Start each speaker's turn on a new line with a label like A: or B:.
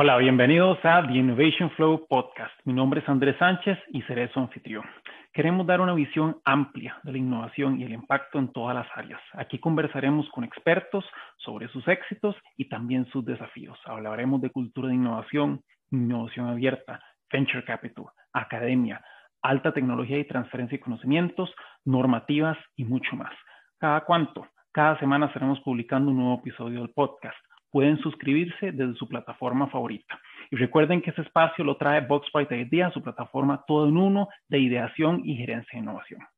A: Hola, bienvenidos a The Innovation Flow Podcast. Mi nombre es Andrés Sánchez y seré su anfitrión. Queremos dar una visión amplia de la innovación y el impacto en todas las áreas. Aquí conversaremos con expertos sobre sus éxitos y también sus desafíos. Hablaremos de cultura de innovación, innovación abierta, venture capital, academia, alta tecnología y transferencia de conocimientos, normativas y mucho más. ¿Cada cuánto? Cada semana estaremos publicando un nuevo episodio del podcast. Pueden suscribirse desde su plataforma favorita. Y recuerden que ese espacio lo trae Boxbyte Idea, su plataforma todo en uno de ideación y gerencia de innovación.